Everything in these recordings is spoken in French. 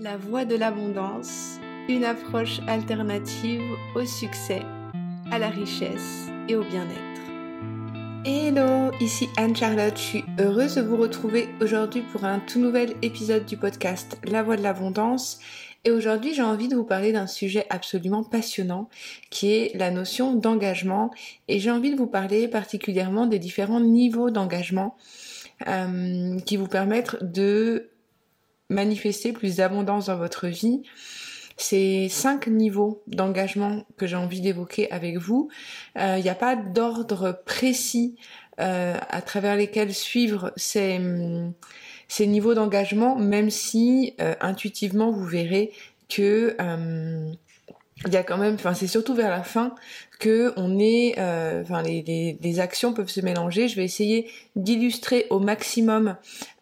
La voie de l'abondance, une approche alternative au succès, à la richesse et au bien-être. Hello, ici Anne-Charlotte, je suis heureuse de vous retrouver aujourd'hui pour un tout nouvel épisode du podcast La voie de l'abondance. Et aujourd'hui j'ai envie de vous parler d'un sujet absolument passionnant qui est la notion d'engagement. Et j'ai envie de vous parler particulièrement des différents niveaux d'engagement euh, qui vous permettent de manifester plus d'abondance dans votre vie. Ces cinq niveaux d'engagement que j'ai envie d'évoquer avec vous, il euh, n'y a pas d'ordre précis euh, à travers lesquels suivre ces, ces niveaux d'engagement, même si euh, intuitivement vous verrez que il y a quand même, enfin c'est surtout vers la fin que on est, euh, enfin les, les, les, actions peuvent se mélanger. Je vais essayer d'illustrer au maximum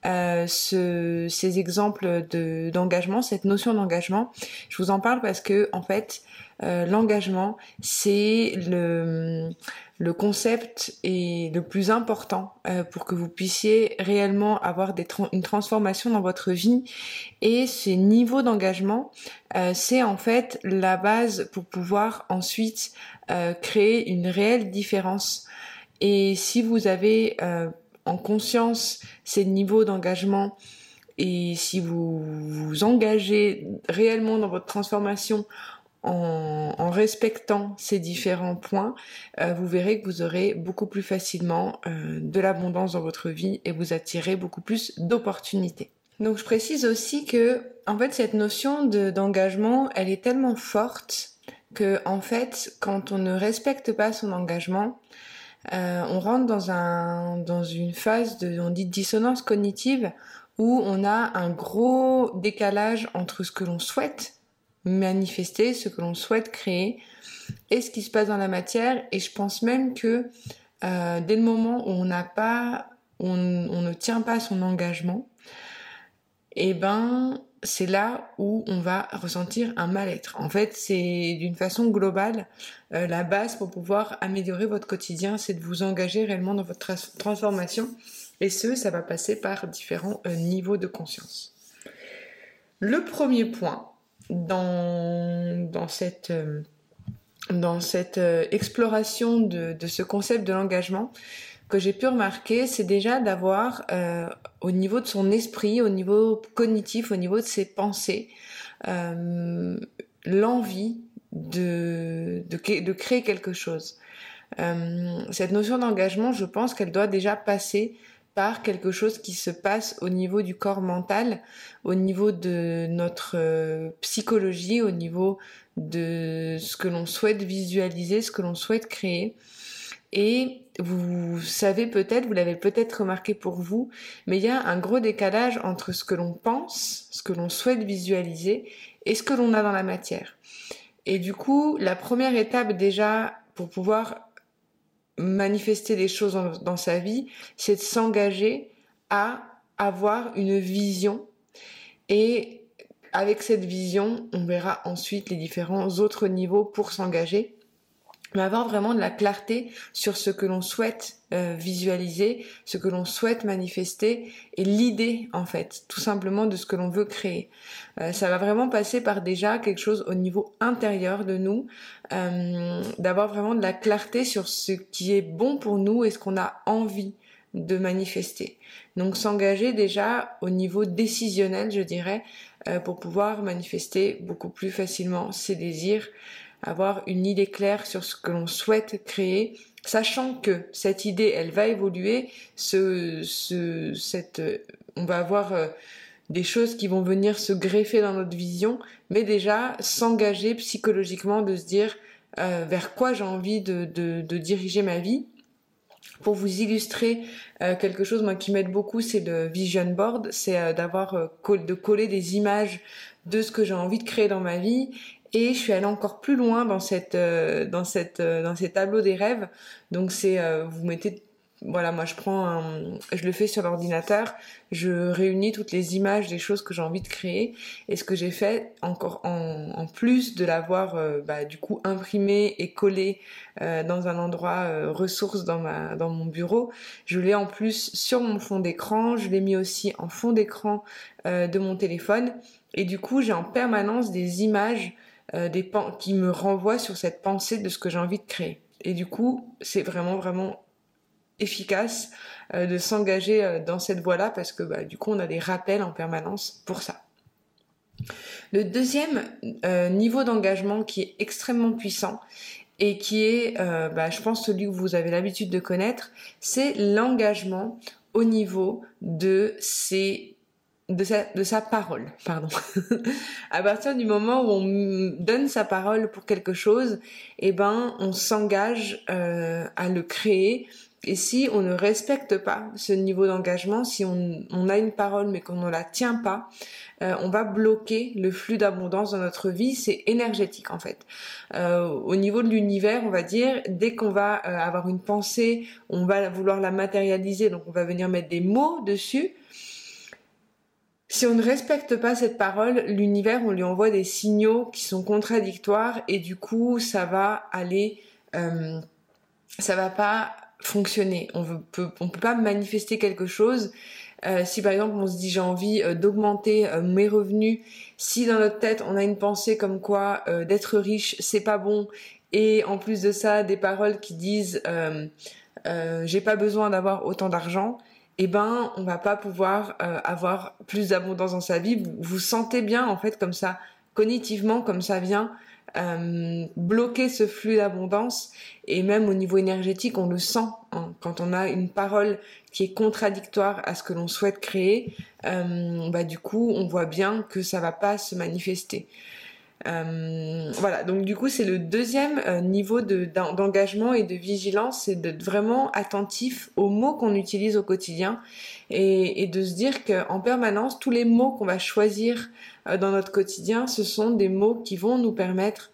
euh, ce, ces exemples de d'engagement, cette notion d'engagement. Je vous en parle parce que en fait, euh, l'engagement c'est le le concept est le plus important euh, pour que vous puissiez réellement avoir des une transformation dans votre vie. Et ces niveaux d'engagement, euh, c'est en fait la base pour pouvoir ensuite euh, créer une réelle différence. Et si vous avez en conscience ces niveaux d'engagement et si vous vous engagez réellement dans votre transformation en, respectant ces différents points, euh, vous verrez que vous aurez beaucoup plus facilement euh, de l'abondance dans votre vie et vous attirez beaucoup plus d'opportunités. Donc je précise aussi que en fait cette notion d'engagement, elle est tellement forte que en fait quand on ne respecte pas son engagement, euh, on rentre dans un dans une phase de on dit dissonance cognitive où on a un gros décalage entre ce que l'on souhaite manifester, ce que l'on souhaite créer et ce qui se passe dans la matière. Et je pense même que euh, dès le moment où on n'a pas, on, ne tient pas son engagement, et eh ben c'est là où on va ressentir un mal-être. En fait, c'est d'une façon globale euh, la base pour pouvoir améliorer votre quotidien, c'est de vous engager réellement dans votre transformation. Et ce, ça va passer par différents euh, niveaux de conscience. Le premier point, dans, cette, euh, dans cette euh, exploration de, ce concept de l'engagement que j'ai pu remarquer, c'est déjà d'avoir euh, au niveau de son esprit, au niveau cognitif, au niveau de ses pensées, l'envie de, de, créer quelque chose. Cette notion d'engagement, je pense qu'elle doit déjà passer par quelque chose qui se passe au niveau du corps mental, au niveau de notre euh, psychologie, au niveau de ce que l'on souhaite visualiser, ce que l'on souhaite créer. Et vous savez peut-être, vous l'avez peut-être remarqué pour vous, mais il y a un gros décalage entre ce que l'on pense, ce que l'on souhaite visualiser et ce que l'on a dans la matière. Et du coup, la première étape déjà pour pouvoir manifester des choses dans, sa vie, c'est de s'engager à avoir une vision. Et avec cette vision, on verra ensuite les différents autres niveaux pour s'engager mais avoir vraiment de la clarté sur ce que l'on souhaite euh, visualiser, ce que l'on souhaite manifester et l'idée en fait, tout simplement de ce que l'on veut créer. Euh, ça va vraiment passer par déjà quelque chose au niveau intérieur de nous, euh, d'avoir vraiment de la clarté sur ce qui est bon pour nous et ce qu'on a envie de manifester. Donc s'engager déjà au niveau décisionnel, je dirais, pour pouvoir manifester beaucoup plus facilement ses désirs avoir une idée claire sur ce que l'on souhaite créer, sachant que cette idée, elle va évoluer, on va avoir euh, des choses qui vont venir se greffer dans notre vision, mais déjà s'engager psychologiquement, de se dire euh, vers quoi j'ai envie de, diriger ma vie. Pour vous illustrer euh, quelque chose moi qui m'aide beaucoup, c'est le vision board, c'est d'avoir de coller des images de ce que j'ai envie de créer dans ma vie et je suis allée encore plus loin dans cette euh, dans cette euh, dans ces tableaux des rêves. Donc c'est euh, vous mettez voilà, moi je prends un, je le fais sur l'ordinateur, je réunis toutes les images des choses que j'ai envie de créer. Et ce que j'ai fait encore en, plus de l'avoir bah, du coup imprimé et collé dans un endroit ressource dans ma dans mon bureau, je l'ai en plus sur mon fond d'écran, je l'ai mis aussi en fond d'écran de mon téléphone. Et du coup, j'ai en permanence des images euh, des qui me renvoient sur cette pensée de ce que j'ai envie de créer. Et du coup, c'est vraiment, vraiment efficace euh, de s'engager euh, dans cette voie-là parce que bah, du coup, on a des rappels en permanence pour ça. Le deuxième niveau d'engagement qui est extrêmement puissant et qui est, bah, je pense, celui que vous avez l'habitude de connaître, c'est l'engagement au niveau de ses de sa, de sa parole, pardon. à partir du moment où on donne sa parole pour quelque chose, eh ben, on s'engage euh, à le créer. Et si on ne respecte pas ce niveau d'engagement, si on, on, a une parole mais qu'on ne la tient pas, euh, on va bloquer le flux d'abondance dans notre vie. C'est énergétique en fait. Euh, au niveau de l'univers, on va dire, dès qu'on va avoir une pensée, on va vouloir la matérialiser, donc on va venir mettre des mots dessus. Si on ne respecte pas cette parole, l'univers, on lui envoie des signaux qui sont contradictoires et du coup, ça va aller, euh, ça va pas fonctionner. On ne peut, peut pas manifester quelque chose. Euh, si par exemple on se dit j'ai envie euh, d'augmenter euh, mes revenus, si dans notre tête on a une pensée comme quoi d'être riche c'est pas bon et en plus de ça des paroles qui disent j'ai pas besoin d'avoir autant d'argent, eh ben, on va pas pouvoir euh, avoir plus d'abondance dans sa vie. Vous, sentez bien, en fait, comme ça, cognitivement, comme ça vient euh, bloquer ce flux d'abondance. Et même au niveau énergétique, on le sent hein. quand on a une parole qui est contradictoire à ce que l'on souhaite créer. Euh, bah, du coup, on voit bien que ça va pas se manifester. Euh, voilà, donc du coup c'est le deuxième euh, niveau d'engagement et de vigilance, c'est d'être vraiment attentif aux mots qu'on utilise au quotidien et, et de se dire qu'en permanence, tous les mots qu'on va choisir euh, dans notre quotidien, ce sont des mots qui vont nous permettre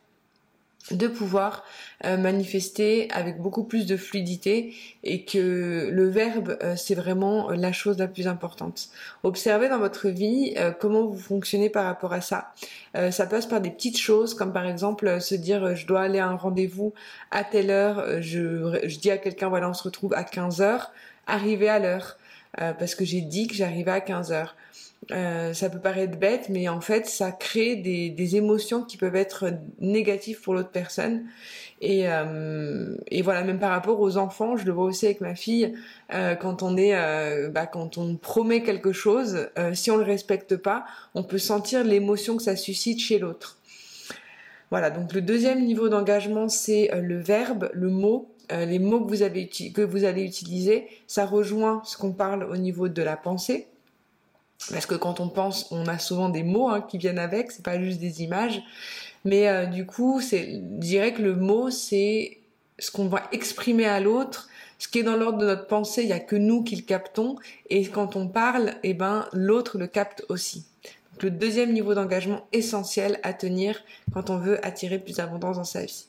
de pouvoir euh, manifester avec beaucoup plus de fluidité et que le verbe euh, c'est vraiment euh, la chose la plus importante. Observez dans votre vie comment vous fonctionnez par rapport à ça. ça passe par des petites choses comme par exemple se dire je dois aller à un rendez-vous à telle heure, je, je dis à quelqu'un voilà on se retrouve à 15 heures, arriver à l'heure parce que j'ai dit que j'arrivais à 15 heures. Euh, ça peut paraître bête, mais en fait, ça crée des, des émotions qui peuvent être négatives pour l'autre personne. Et, euh, et, voilà, même par rapport aux enfants, je le vois aussi avec ma fille, euh, quand on est, euh, bah, quand on promet quelque chose, euh, si on le respecte pas, on peut sentir l'émotion que ça suscite chez l'autre. Voilà, donc le deuxième niveau d'engagement, c'est le verbe, le mot, les mots que vous, avez que vous allez utiliser. Ça rejoint ce qu'on parle au niveau de la pensée parce que quand on pense, on a souvent des mots hein, qui viennent avec, c'est pas juste des images. Mais euh, du coup, je dirais que le mot, c'est ce qu'on va exprimer à l'autre, ce qui est dans l'ordre de notre pensée, il y a que nous qui le captons, et quand on parle, eh ben l'autre le capte aussi. Donc le deuxième niveau d'engagement essentiel à tenir quand on veut attirer plus d'abondance dans sa vie.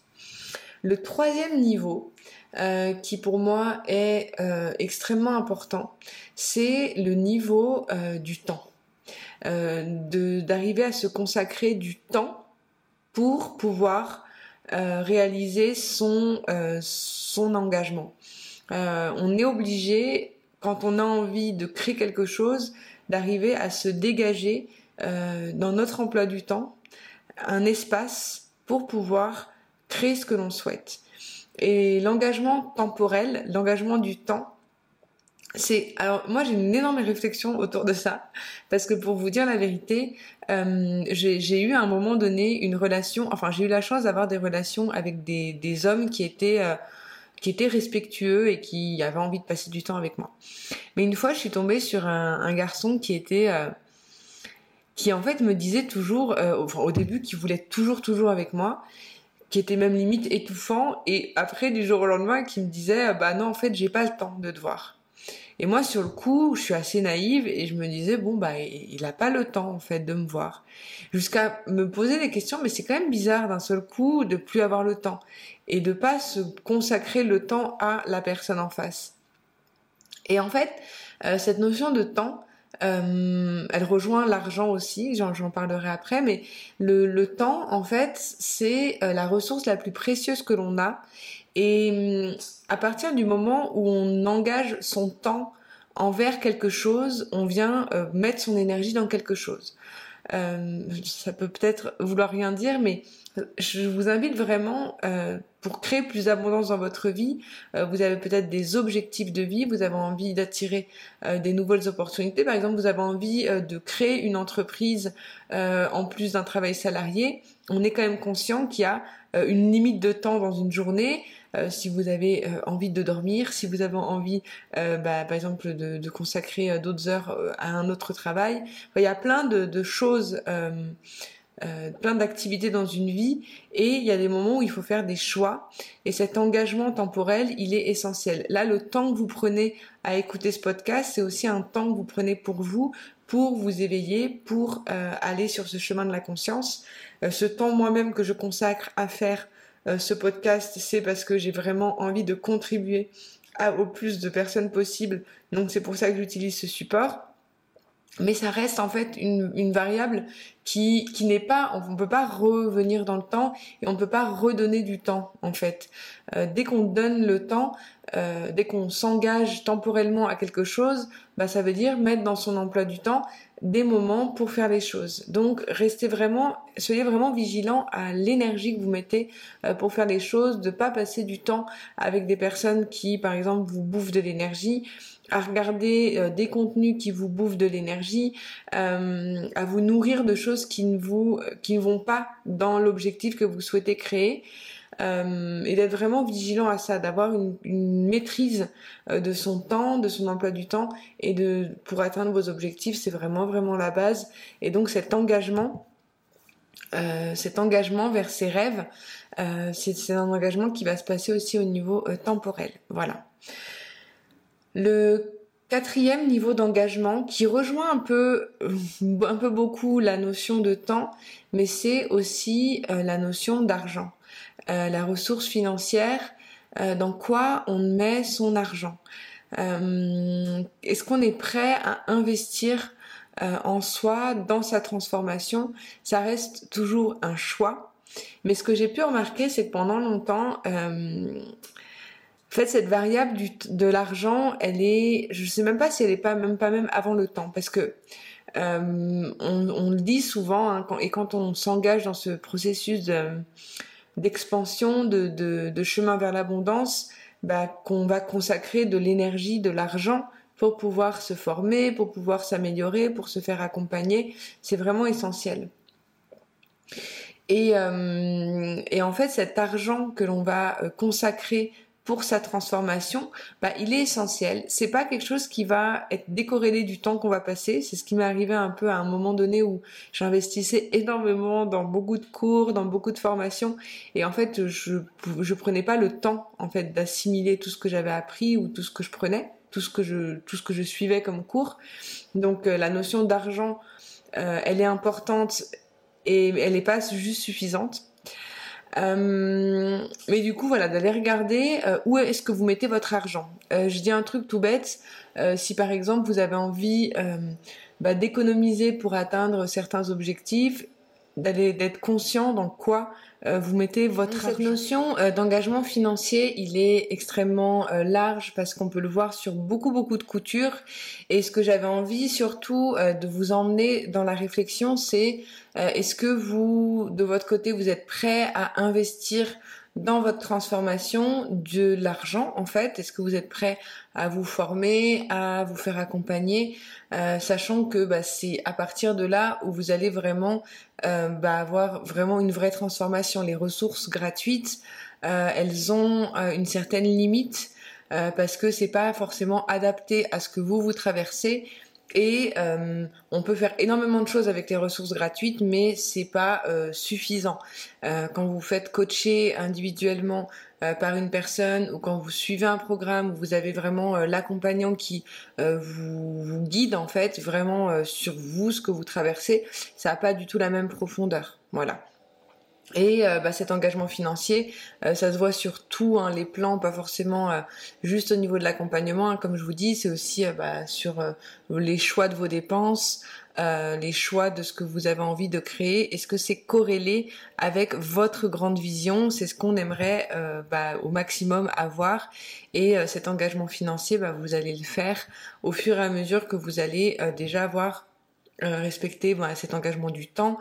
Le troisième niveau, euh, qui pour moi est euh, extrêmement important, c'est le niveau euh, du temps. d'arriver à se consacrer du temps pour pouvoir réaliser son, son engagement. on est obligé, quand on a envie de créer quelque chose, d'arriver à se dégager dans notre emploi du temps un espace pour pouvoir créer ce que l'on souhaite. Et l'engagement temporel, l'engagement du temps, c'est alors moi j'ai une énorme réflexion autour de ça parce que pour vous dire la vérité, euh, j'ai eu à un moment donné une relation, enfin j'ai eu la chance d'avoir des relations avec des, des hommes qui étaient euh, qui étaient respectueux et qui avaient envie de passer du temps avec moi. Mais une fois je suis tombée sur un, garçon qui était euh, qui en fait me disait toujours, au début, qui voulait toujours toujours avec moi qui était même limite étouffant et après du jour au lendemain qui me disait bah non en fait j'ai pas le temps de te voir et moi sur le coup je suis assez naïve et je me disais bon bah il a pas le temps en fait de me voir jusqu'à me poser des questions mais c'est quand même bizarre d'un seul coup de plus avoir le temps et de pas se consacrer le temps à la personne en face. Et en fait euh, cette notion de temps euh, elle rejoint l'argent aussi, j'en parlerai après, mais le, temps, en fait, c'est euh, la ressource la plus précieuse que l'on a. Et hum, à partir du moment où on engage son temps envers quelque chose, on vient euh, mettre son énergie dans quelque chose. ça peut peut-être vouloir rien dire, mais je vous invite vraiment pour créer plus d'abondance dans votre vie. vous avez peut-être des objectifs de vie, vous avez envie d'attirer des nouvelles opportunités. Par exemple, vous avez envie de créer une entreprise en plus d'un travail salarié. On est quand même conscient qu'il y a une limite de temps dans une journée. Euh, si vous avez euh, envie de dormir, si vous avez envie, euh, bah, par exemple, de, consacrer d'autres heures à un autre travail. il y a plein de, choses. Plein d'activités dans une vie et il y a des moments où il faut faire des choix et cet engagement temporel il est essentiel. Là le temps que vous prenez à écouter ce podcast c'est aussi un temps que vous prenez pour vous pour vous éveiller, pour aller sur ce chemin de la conscience. ce temps moi-même que je consacre à faire euh, ce podcast, c'est parce que j'ai vraiment envie de contribuer à, au plus de personnes possible. Donc c'est pour ça que j'utilise ce support. Mais ça reste en fait une, variable qui, qui n'est pas, on ne peut pas revenir dans le temps et on ne peut pas redonner du temps en fait. Euh, dès qu'on donne le temps, euh, dès qu'on s'engage temporellement à quelque chose, bah ça veut dire mettre dans son emploi du temps des moments pour faire les choses. Donc restez vraiment, soyez vraiment vigilant à l'énergie que vous mettez euh, pour faire les choses, de pas passer du temps avec des personnes qui, par exemple, vous bouffent de l'énergie, à regarder euh, des contenus qui vous bouffent de l'énergie, euh, à vous nourrir de choses qui ne vont pas dans l'objectif que vous souhaitez créer. Euh, et d'être vraiment vigilant à ça, d'avoir une, maîtrise de son temps, de son emploi du temps et de pour atteindre vos objectifs, c'est vraiment vraiment la base. Et donc cet engagement, cet engagement vers ses rêves, c'est un engagement qui va se passer aussi au niveau temporel. Voilà. Le quatrième niveau d'engagement qui rejoint un peu, un peu beaucoup la notion de temps, mais c'est aussi la notion d'argent. Euh, la ressource financière, euh, dans quoi on met son argent. Euh, est-ce qu'on est prêt à investir en soi, dans sa transformation? Ça reste toujours un choix. Mais ce que j'ai pu remarquer, c'est que pendant longtemps, en fait, cette variable de l'argent, elle est, je sais même pas si elle est pas même pas même avant le temps, parce que on, le dit souvent, hein, et quand on s'engage dans ce processus de, d'expansion, de, chemin vers l'abondance, bah, qu'on va consacrer de l'énergie, de l'argent pour pouvoir se former, pour pouvoir s'améliorer, pour se faire accompagner. C'est vraiment essentiel. Et, euh, en fait, cet argent que l'on va euh, consacrer pour sa transformation, bah, il est essentiel. C'est pas quelque chose qui va être décorrélé du temps qu'on va passer. C'est ce qui m'est arrivé un peu à un moment donné où j'investissais énormément dans beaucoup de cours, dans beaucoup de formations, et en fait, je je prenais pas le temps en fait d'assimiler tout ce que j'avais appris ou tout ce que je prenais, tout ce que je tout ce que je suivais comme cours. Donc euh, la notion d'argent, euh, elle est importante et elle n'est pas juste suffisante. Euh, mais du coup, voilà, d'aller regarder euh, où est-ce que vous mettez votre argent. Euh, je dis un truc tout bête. si par exemple vous avez envie bah, d'économiser pour atteindre certains objectifs, d'aller d'être conscient dans quoi euh, vous mettez votre cette notion euh, d'engagement financier il est extrêmement euh, large parce qu'on peut le voir sur beaucoup beaucoup de coutures. Et ce que j'avais envie surtout de vous emmener dans la réflexion c'est est-ce que vous de votre côté vous êtes prêt à investir dans votre transformation de l'argent en fait? Est-ce que vous êtes prêt à vous former, à vous faire accompagner, euh, sachant que bah, c'est à partir de là où vous allez vraiment euh, bah, avoir vraiment une vraie transformation. Les ressources gratuites, euh, elles ont une certaine limite parce que c'est pas forcément adapté à ce que vous vous traversez et euh, on peut faire énormément de choses avec les ressources gratuites, mais c'est pas euh, suffisant. Euh, quand vous faites coacher individuellement par une personne ou quand vous suivez un programme où vous avez vraiment l'accompagnant qui vous, guide en fait vraiment sur vous ce que vous traversez, ça n'a pas du tout la même profondeur. Voilà. Et euh, bah, cet engagement financier, euh, ça se voit sur tout, hein, les plans, pas forcément euh, juste au niveau de l'accompagnement, hein, comme je vous dis, c'est aussi bah, sur les choix de vos dépenses, les choix de ce que vous avez envie de créer. Est-ce que c'est corrélé avec votre grande vision? C'est ce qu'on aimerait bah, au maximum avoir. Et cet engagement financier, vous allez le faire au fur et à mesure que vous allez déjà avoir respecter voilà, cet engagement du temps,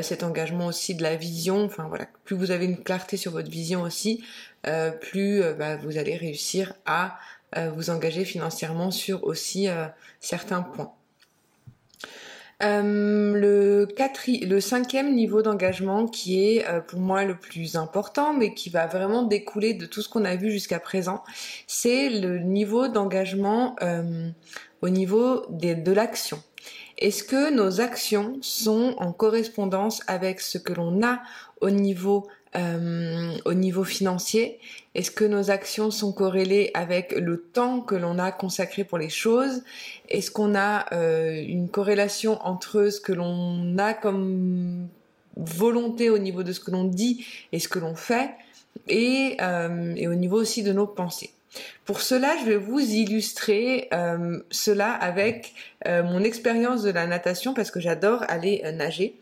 cet engagement aussi de la vision. Enfin voilà, plus vous avez une clarté sur votre vision aussi, plus bah, vous allez réussir à vous engager financièrement sur aussi certains points. Euh, le, le cinquième niveau d'engagement qui est euh, pour moi le plus important, mais qui va vraiment découler de tout ce qu'on a vu jusqu'à présent, c'est le niveau d'engagement euh, au niveau de l'action. Est-ce que nos actions sont en correspondance avec ce que l'on a au niveau euh, au niveau financier? Est-ce que nos actions sont corrélées avec le temps que l'on a consacré pour les choses? Est-ce qu'on a euh, une corrélation entre ce que l'on a comme volonté au niveau de ce que l'on dit et ce que l'on fait? Et, euh, et, au niveau aussi de nos pensées pour cela, je vais vous illustrer cela avec mon expérience de la natation parce que j'adore aller nager.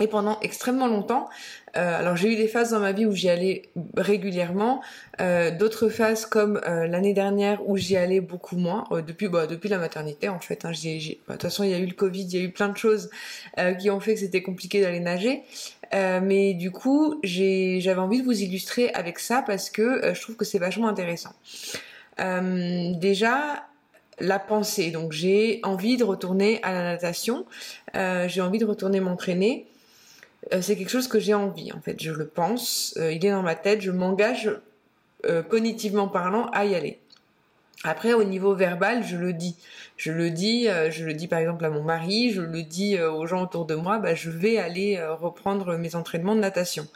Et pendant extrêmement longtemps, euh, alors j'ai eu des phases dans ma vie où j'y allais régulièrement, euh, d'autres phases comme euh, l'année dernière où j'y allais beaucoup moins, depuis bah, depuis la maternité en fait. Hein, bah, de toute façon il y a eu le Covid, il y a eu plein de choses qui ont fait que c'était compliqué d'aller nager. mais du coup j'avais envie de vous illustrer avec ça parce que je trouve que c'est vachement intéressant. déjà la pensée, donc j'ai envie de retourner à la natation, j'ai envie de retourner m'entraîner. Euh, c'est quelque chose que j'ai envie, en fait. Je le pense, euh, il est dans ma tête, je m'engage euh, cognitivement parlant à y aller. Après, au niveau verbal, je le dis. Je le dis, je le dis par exemple à mon mari, je le dis aux gens autour de moi, bah, je vais aller reprendre mes entraînements de natation.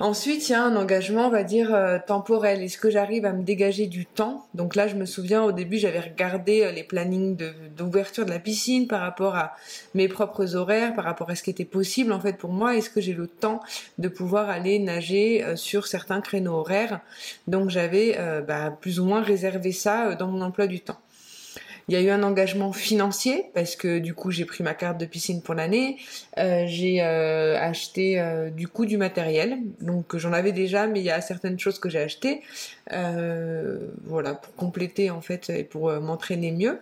Ensuite, il y a un engagement, on va dire, euh, temporel. Est-ce que j'arrive à me dégager du temps? Donc là, je me souviens, au début, j'avais regardé euh, les plannings d'ouverture de, la piscine par rapport à mes propres horaires, par rapport à ce qui était possible, en fait, pour moi. Est-ce que j'ai le temps de pouvoir aller nager euh, sur certains créneaux horaires? Donc j'avais bah, plus ou moins réservé ça dans mon emploi du temps. Il y a eu un engagement financier parce que du coup j'ai pris ma carte de piscine pour l'année. Euh, j'ai euh, acheté euh, du coup du matériel, donc j'en avais déjà, mais il y a certaines choses que j'ai achetées, voilà pour compléter en fait et pour m'entraîner mieux.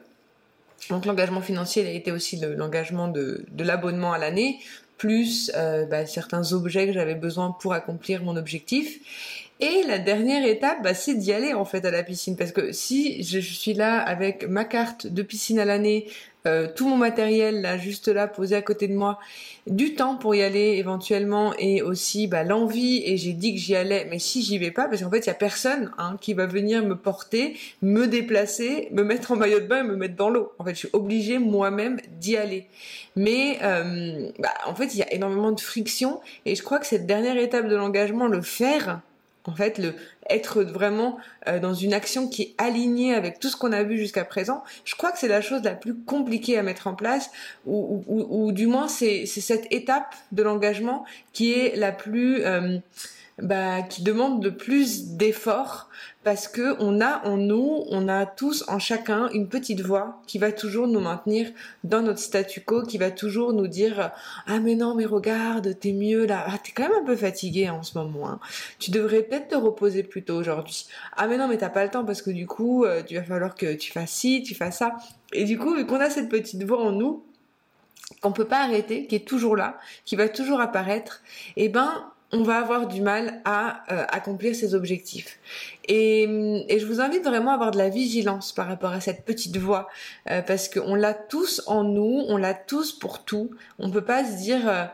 Donc l'engagement financier il a été aussi l'engagement de, l'abonnement à l'année, plus bah, certains objets que j'avais besoin pour accomplir mon objectif. Et la dernière étape, bah, c'est d'y aller en fait à la piscine. Parce que si je suis là avec ma carte de piscine à l'année, euh, tout mon matériel là juste là posé à côté de moi, du temps pour y aller éventuellement et aussi bah, l'envie et j'ai dit que j'y allais, mais si j'y vais pas, parce qu'en fait il y a personne hein, qui va venir me porter, me déplacer, me mettre en maillot de bain et me mettre dans l'eau. En fait je suis obligée moi-même d'y aller. Mais euh, bah, en fait il y a énormément de friction et je crois que cette dernière étape de l'engagement, le faire, en fait, le être vraiment euh, dans une action qui est alignée avec tout ce qu'on a vu jusqu'à présent, je crois que c'est la chose la plus compliquée à mettre en place, ou, du moins c'est cette étape de l'engagement qui est la plus, euh, bah, qui demande de plus d'efforts parce que on a en nous, on a tous en chacun une petite voix qui va toujours nous maintenir dans notre statu quo, qui va toujours nous dire ah mais non mais regarde t'es mieux là, ah t'es quand même un peu fatigué en ce moment, hein. tu devrais peut-être te reposer plus tôt aujourd'hui. Ah mais non mais t'as pas le temps parce que du coup euh, tu va falloir que tu fasses ci, tu fasses ça. Et du coup vu qu'on a cette petite voix en nous qu'on peut pas arrêter, qui est toujours là, qui va toujours apparaître, eh ben on va avoir du mal à euh, accomplir ses objectifs. Et, je vous invite vraiment à avoir de la vigilance par rapport à cette petite voix, euh, parce qu'on l'a tous en nous, on l'a tous pour tout. On peut pas se dire euh,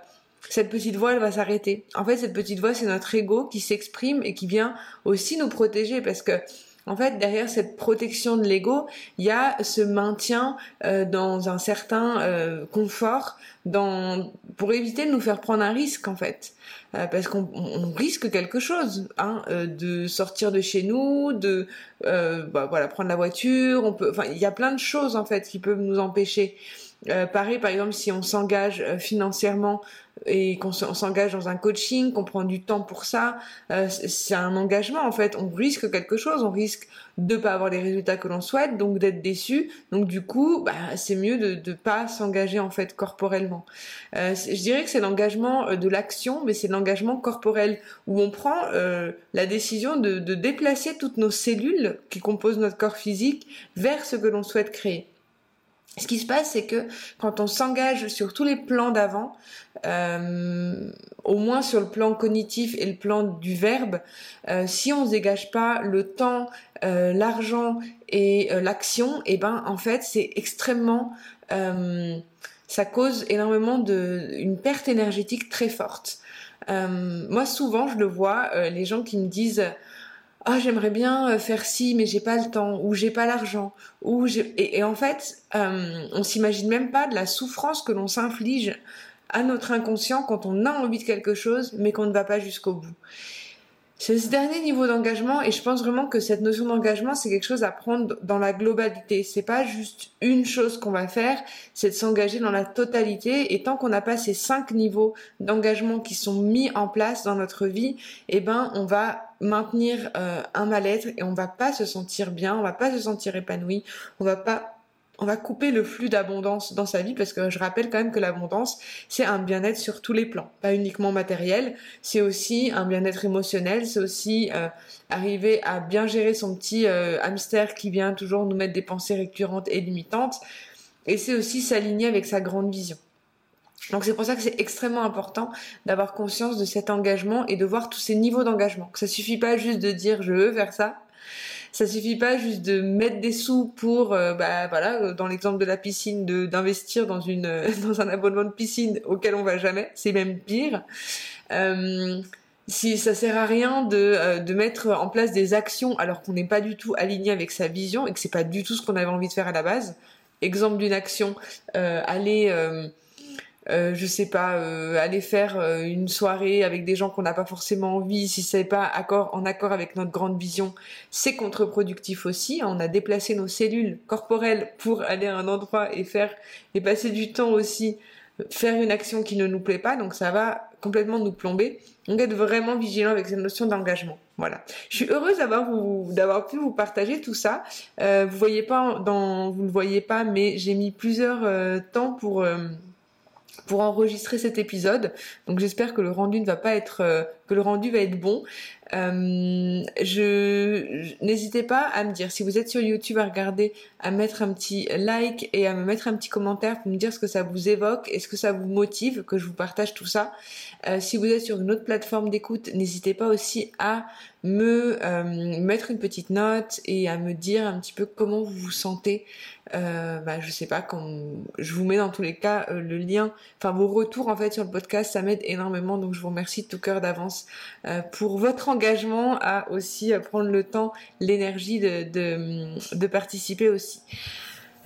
cette petite voix elle va s'arrêter. En fait, cette petite voix c'est notre ego qui s'exprime et qui vient aussi nous protéger, parce que en fait, derrière cette protection de l'ego, il y a ce maintien dans un certain confort, dans pour éviter de nous faire prendre un risque en fait. Euh, parce qu'on risque quelque chose, hein, euh, de sortir de chez nous, de euh, bah, voilà prendre la voiture, on peut, enfin il y a plein de choses en fait qui peuvent nous empêcher. pareil par exemple si on s'engage financièrement et qu'on s'engage dans un coaching, qu'on prend du temps pour ça, euh, c'est un engagement en fait. On risque quelque chose, on risque de pas avoir les résultats que l'on souhaite, donc d'être déçu. Donc du coup, bah, c'est mieux de ne pas s'engager en fait corporellement. Euh, je dirais que c'est l'engagement euh, de l'action, mais c'est l'engagement corporel où on prend la décision de, de déplacer toutes nos cellules qui composent notre corps physique vers ce que l'on souhaite créer. Ce qui se passe, c'est que quand on s'engage sur tous les plans d'avant, euh, au moins sur le plan cognitif et le plan du verbe, euh, si on ne dégage pas le temps, euh, l'argent et l'action, et eh ben en fait c'est extrêmement, ça cause énormément de une perte énergétique très forte. moi souvent je le vois, les gens qui me disent ah j'aimerais bien euh, faire ci mais j'ai pas le temps ou j'ai pas l'argent ou et, et, en fait euh, on s'imagine même pas de la souffrance que l'on s'inflige à notre inconscient quand on a envie de quelque chose mais qu'on ne va pas jusqu'au bout. C'est ce dernier niveau d'engagement et je pense vraiment que cette notion d'engagement c'est quelque chose à prendre dans la globalité. C'est pas juste une chose qu'on va faire, c'est de s'engager dans la totalité et tant qu'on n'a pas ces cinq niveaux d'engagement qui sont mis en place dans notre vie, eh ben on va maintenir euh, un mal-être et on va pas se sentir bien, on va pas se sentir épanoui, on va pas on va couper le flux d'abondance dans sa vie parce que je rappelle quand même que l'abondance c'est un bien-être sur tous les plans, pas uniquement matériel, c'est aussi un bien-être émotionnel, c'est aussi euh, arriver à bien gérer son petit euh, hamster qui vient toujours nous mettre des pensées récurrentes et limitantes et c'est aussi s'aligner avec sa grande vision. Donc c'est pour ça que c'est extrêmement important d'avoir conscience de cet engagement et de voir tous ces niveaux d'engagement. Que ça suffit pas juste de dire je veux faire ça. Ça suffit pas juste de mettre des sous pour, euh, bah voilà, euh, dans l'exemple de la piscine, de d'investir dans une dans un abonnement de piscine auquel on va jamais. C'est même pire. Euh, si ça sert à rien de, euh, de mettre en place des actions alors qu'on n'est pas du tout aligné avec sa vision et que c'est pas du tout ce qu'on avait envie de faire à la base. Exemple d'une action, aller euh, je sais pas, euh, aller faire euh, une soirée avec des gens qu'on n'a pas forcément envie, si c'est pas accord, en accord avec notre grande vision, c'est contre-productif aussi. On a déplacé nos cellules corporelles pour aller à un endroit et faire et passer du temps aussi, faire une action qui ne nous plaît pas, donc ça va complètement nous plomber. Donc être vraiment vigilant avec cette notion d'engagement. Voilà. Je suis heureuse d'avoir d'avoir pu vous partager tout ça. vous voyez pas dans vous ne voyez pas, mais j'ai mis plusieurs temps pour pour enregistrer cet épisode. Donc j'espère que le rendu ne va pas être euh, que le rendu va être bon. Euh, je, n'hésitez pas à me dire si vous êtes sur YouTube à regarder, à mettre un petit like et à me mettre un petit commentaire pour me dire ce que ça vous évoque et ce que ça vous motive, que je vous partage tout ça. Euh, si vous êtes sur une autre plateforme d'écoute, n'hésitez pas aussi à me mettre une petite note et à me dire un petit peu comment vous vous sentez. Euh, bah, je sais pas quand je vous mets dans tous les cas euh, le lien, enfin vos retours en fait sur le podcast, ça m'aide énormément donc je vous remercie de tout cœur d'avance pour votre engagement à aussi prendre le temps, l'énergie de, participer aussi.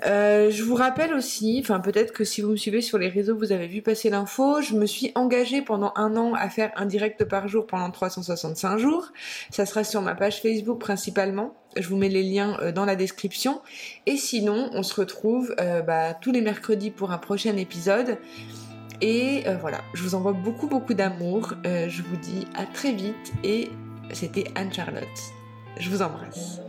Euh, je vous rappelle aussi, enfin peut-être que si vous me suivez sur les réseaux, vous avez vu passer l'info, je me suis engagée pendant un an à faire un direct par jour pendant 365 jours. Ça sera sur ma page Facebook principalement. Je vous mets les liens euh, dans la description. Et sinon, on se retrouve euh, bah, tous les mercredis pour un prochain épisode. Et voilà, je vous envoie beaucoup beaucoup d'amour. je vous dis à très vite et c'était Anne-Charlotte. Je vous embrasse.